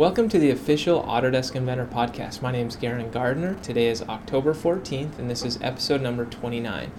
Welcome to the official Autodesk Inventor podcast. My name is Garin Gardiner. Today is October 14th, and this is episode number 29.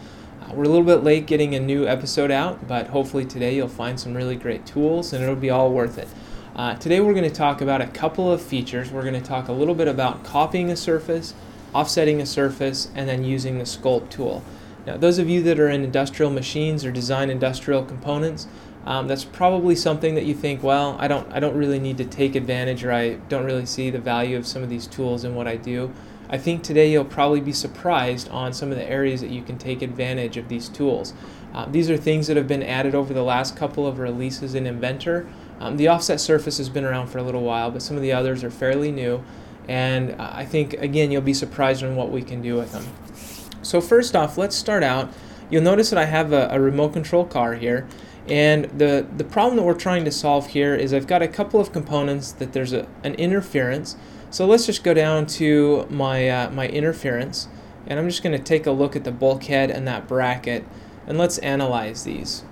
Uh, we're a little bit late getting a new episode out, but hopefully today you'll find some really great tools and it'll be all worth it. Uh, today we're going to talk about a couple of features. We're going to talk a little bit about copying a surface, offsetting a surface, and then using the sculpt tool. Now, those of you that are in industrial machines or design industrial components, um, that's probably something that you think, well, I don't, I don't really need to take advantage, or I don't really see the value of some of these tools in what I do. I think today you'll probably be surprised on some of the areas that you can take advantage of these tools. Uh, these are things that have been added over the last couple of releases in Inventor. Um, the offset surface has been around for a little while, but some of the others are fairly new. And I think, again, you'll be surprised on what we can do with them. So, first off, let's start out. You'll notice that I have a, a remote control car here. And the, the problem that we're trying to solve here is I've got a couple of components that there's a, an interference. So let's just go down to my, uh, my interference and I'm just going to take a look at the bulkhead and that bracket and let's analyze these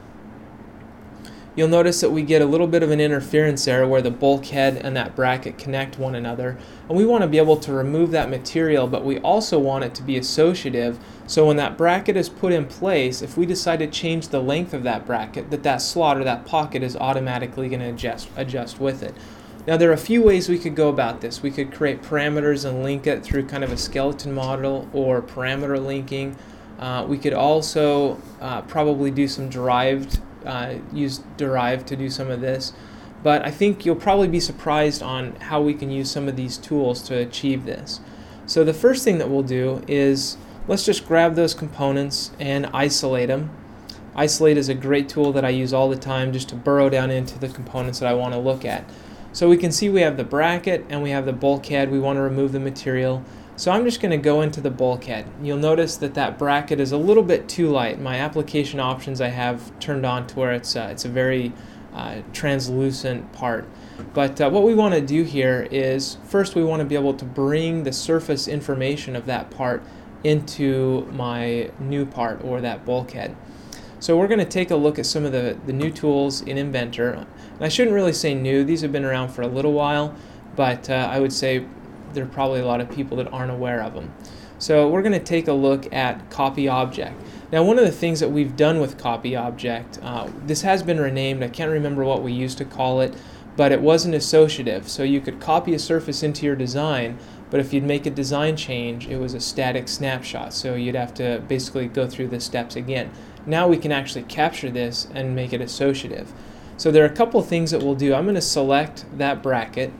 you'll notice that we get a little bit of an interference there where the bulkhead and that bracket connect one another. And we want to be able to remove that material, but we also want it to be associative. So when that bracket is put in place, if we decide to change the length of that bracket, that that slot or that pocket is automatically going to adjust, adjust with it. Now there are a few ways we could go about this. We could create parameters and link it through kind of a skeleton model or parameter linking. Uh, we could also uh, probably do some derived uh, use Derive to do some of this. But I think you'll probably be surprised on how we can use some of these tools to achieve this. So the first thing that we'll do is let's just grab those components and isolate them. Isolate is a great tool that I use all the time just to burrow down into the components that I want to look at. So we can see we have the bracket and we have the bulkhead. We want to remove the material. So I'm just going to go into the bulkhead. You'll notice that that bracket is a little bit too light. My application options I have turned on to where it's, uh, it's a very uh, translucent part. But uh, what we want to do here is first we want to be able to bring the surface information of that part into my new part or that bulkhead. So we're going to take a look at some of the, the new tools in Inventor. And I shouldn't really say new, these have been around for a little while, but uh, I would say there are probably a lot of people that aren't aware of them. So we're going to take a look at copy object. Now one of the things that we've done with copy object, uh, this has been renamed, I can't remember what we used to call it, but it wasn't associative. So you could copy a surface into your design, but if you'd make a design change, it was a static snapshot. So you'd have to basically go through the steps again. Now we can actually capture this and make it associative. So there are a couple things that we'll do. I'm going to select that bracket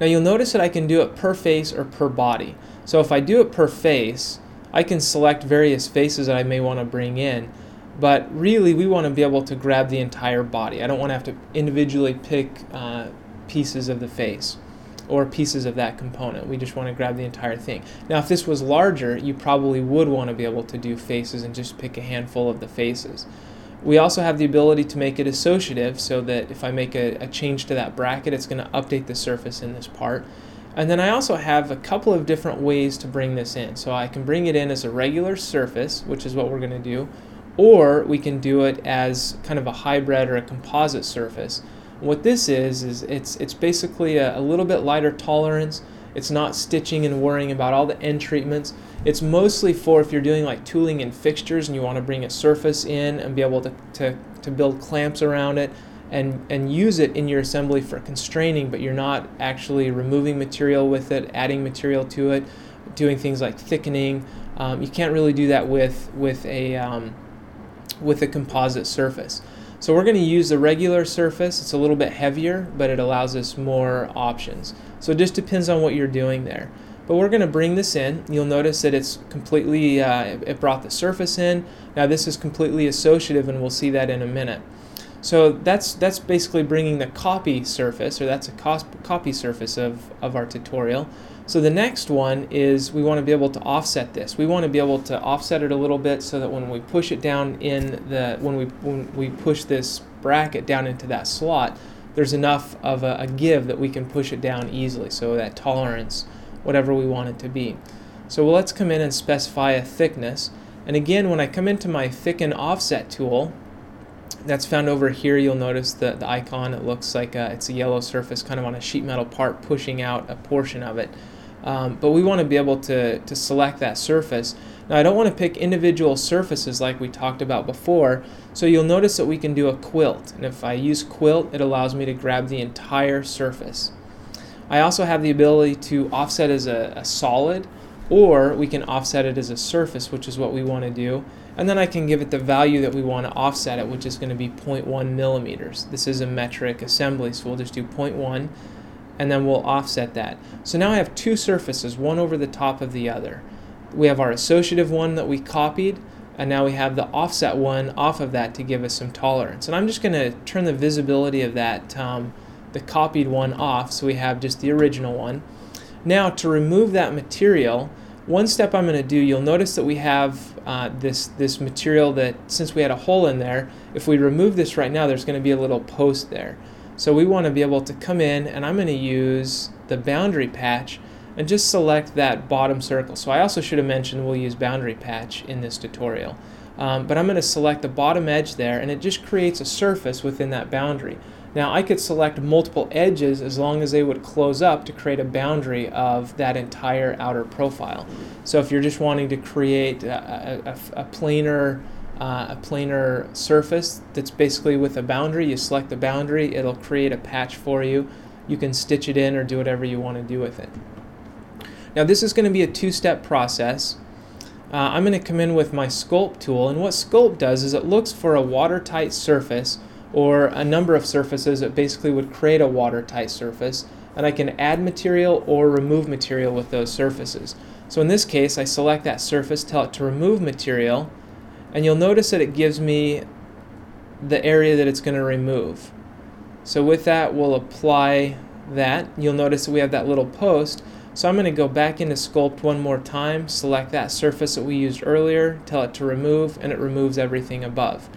now you'll notice that I can do it per face or per body. So if I do it per face, I can select various faces that I may want to bring in. But really, we want to be able to grab the entire body. I don't want to have to individually pick uh, pieces of the face or pieces of that component. We just want to grab the entire thing. Now, if this was larger, you probably would want to be able to do faces and just pick a handful of the faces. We also have the ability to make it associative so that if I make a, a change to that bracket, it's going to update the surface in this part. And then I also have a couple of different ways to bring this in. So I can bring it in as a regular surface, which is what we're going to do, or we can do it as kind of a hybrid or a composite surface. What this is, is it's, it's basically a, a little bit lighter tolerance. It's not stitching and worrying about all the end treatments. It's mostly for if you're doing like tooling and fixtures and you want to bring a surface in and be able to, to, to build clamps around it and, and use it in your assembly for constraining, but you're not actually removing material with it, adding material to it, doing things like thickening. Um, you can't really do that with, with, a, um, with a composite surface. So we're going to use the regular surface. It's a little bit heavier, but it allows us more options. So it just depends on what you're doing there. But we're going to bring this in. You'll notice that it's completely, uh, it brought the surface in. Now this is completely associative and we'll see that in a minute. So that's that's basically bringing the copy surface, or that's a copy surface of, of our tutorial. So the next one is we want to be able to offset this. We want to be able to offset it a little bit so that when we push it down in the, when we, when we push this bracket down into that slot, there's enough of a, a give that we can push it down easily. So that tolerance, whatever we want it to be. So let's come in and specify a thickness. And again, when I come into my thicken offset tool, that's found over here. You'll notice the, the icon. It looks like a, it's a yellow surface kind of on a sheet metal part pushing out a portion of it. Um, but we want to be able to, to select that surface. Now I don't want to pick individual surfaces like we talked about before, so you'll notice that we can do a quilt. And if I use quilt, it allows me to grab the entire surface. I also have the ability to offset as a, a solid, or we can offset it as a surface, which is what we want to do. And then I can give it the value that we want to offset it, which is going to be 0.1 millimeters. This is a metric assembly, so we'll just do 0.1 and then we'll offset that. So now I have two surfaces, one over the top of the other. We have our associative one that we copied, and now we have the offset one off of that to give us some tolerance. And I'm just going to turn the visibility of that, um, the copied one off, so we have just the original one. Now to remove that material, one step I'm going to do, you'll notice that we have uh, this, this material that, since we had a hole in there, if we remove this right now, there's going to be a little post there. So we want to be able to come in, and I'm going to use the boundary patch and just select that bottom circle. So I also should have mentioned we'll use boundary patch in this tutorial. Um, but I'm going to select the bottom edge there, and it just creates a surface within that boundary. Now I could select multiple edges as long as they would close up to create a boundary of that entire outer profile. So if you're just wanting to create a, a, a planar uh, a planar surface that's basically with a boundary, you select the boundary, it'll create a patch for you. You can stitch it in or do whatever you want to do with it. Now this is going to be a two-step process. Uh, I'm going to come in with my sculpt tool and what sculpt does is it looks for a watertight surface or a number of surfaces that basically would create a watertight surface and I can add material or remove material with those surfaces. So in this case I select that surface, tell it to remove material and you'll notice that it gives me the area that it's going to remove. So with that we'll apply that. You'll notice that we have that little post. So I'm going to go back into Sculpt one more time, select that surface that we used earlier, tell it to remove, and it removes everything above.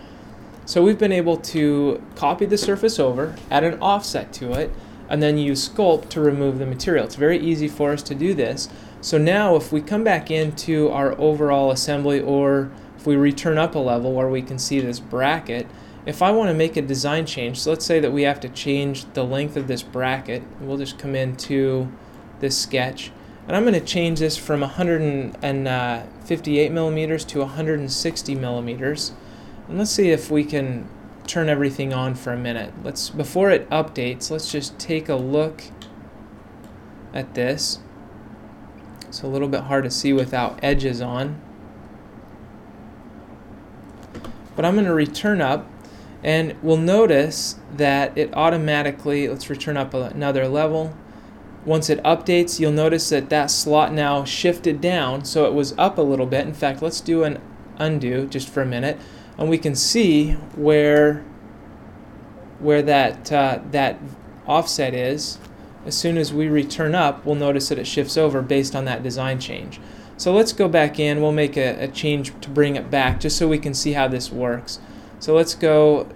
So we've been able to copy the surface over, add an offset to it, and then use Sculpt to remove the material. It's very easy for us to do this. So now if we come back into our overall assembly or if we return up a level where we can see this bracket, if I want to make a design change, so let's say that we have to change the length of this bracket, we'll just come into this sketch, and I'm going to change this from 158 uh, millimeters to 160 millimeters. And let's see if we can turn everything on for a minute. Let's before it updates, let's just take a look at this. It's a little bit hard to see without edges on. But I'm going to return up and we'll notice that it automatically, let's return up another level. Once it updates, you'll notice that that slot now shifted down, so it was up a little bit. In fact, let's do an undo just for a minute and we can see where where that uh, that offset is. As soon as we return up, we'll notice that it shifts over based on that design change. So let's go back in. We'll make a, a change to bring it back just so we can see how this works. So let's go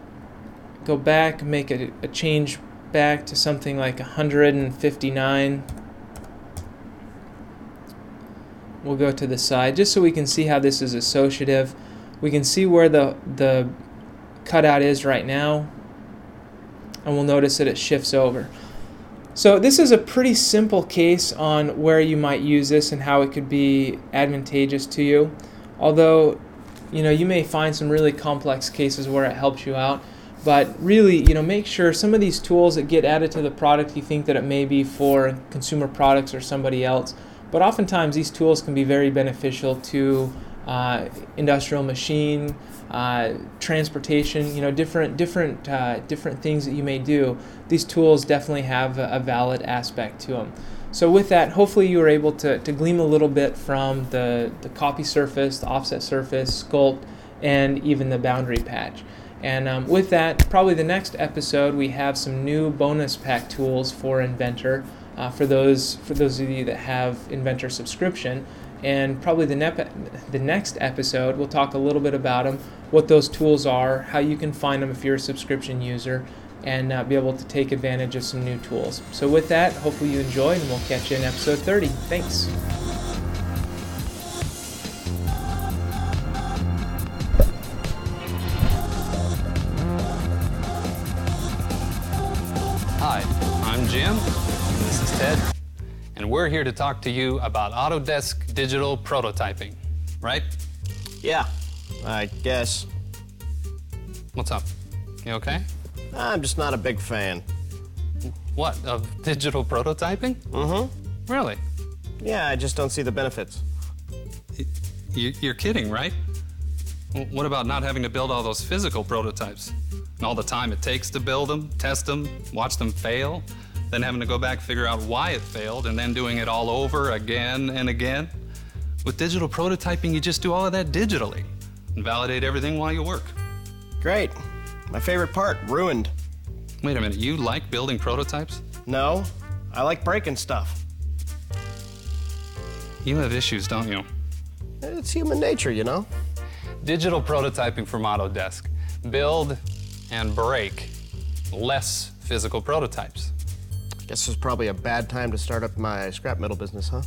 go back, make a, a change back to something like 159. We'll go to the side just so we can see how this is associative. We can see where the, the cutout is right now, and we'll notice that it shifts over. So this is a pretty simple case on where you might use this and how it could be advantageous to you. Although, you know, you may find some really complex cases where it helps you out. But really, you know, make sure some of these tools that get added to the product, you think that it may be for consumer products or somebody else. But oftentimes these tools can be very beneficial to uh, industrial machine, uh, transportation, you know, different different uh, different things that you may do. These tools definitely have a, a, valid aspect to them. So with that, hopefully you were able to, to glean a little bit from the, the copy surface, the offset surface, sculpt, and even the boundary patch. And um, with that, probably the next episode, we have some new bonus pack tools for Inventor. Uh, for those for those of you that have Inventor subscription, and probably the, nep- the next episode, we'll talk a little bit about them, what those tools are, how you can find them if you're a subscription user, and uh, be able to take advantage of some new tools. So, with that, hopefully you enjoyed, and we'll catch you in episode 30. Thanks. We're here to talk to you about Autodesk digital prototyping, right? Yeah, I guess. What's up? You okay? I'm just not a big fan. What, of digital prototyping? Mm-hmm. Really? Yeah, I just don't see the benefits. You, you're kidding, right? What about not having to build all those physical prototypes? And all the time it takes to build them, test them, watch them fail, then having to go back, figure out why it failed, and then doing it all over again and again? With digital prototyping, you just do all of that digitally and validate everything while you work. Great. My favorite part, ruined. Wait a minute, you like building prototypes? No, I like breaking stuff. You have issues, don't you? It's human nature, you know? Digital prototyping from Autodesk. Build and break less physical prototypes. Guess it's probably a bad time to start up my scrap metal business, huh?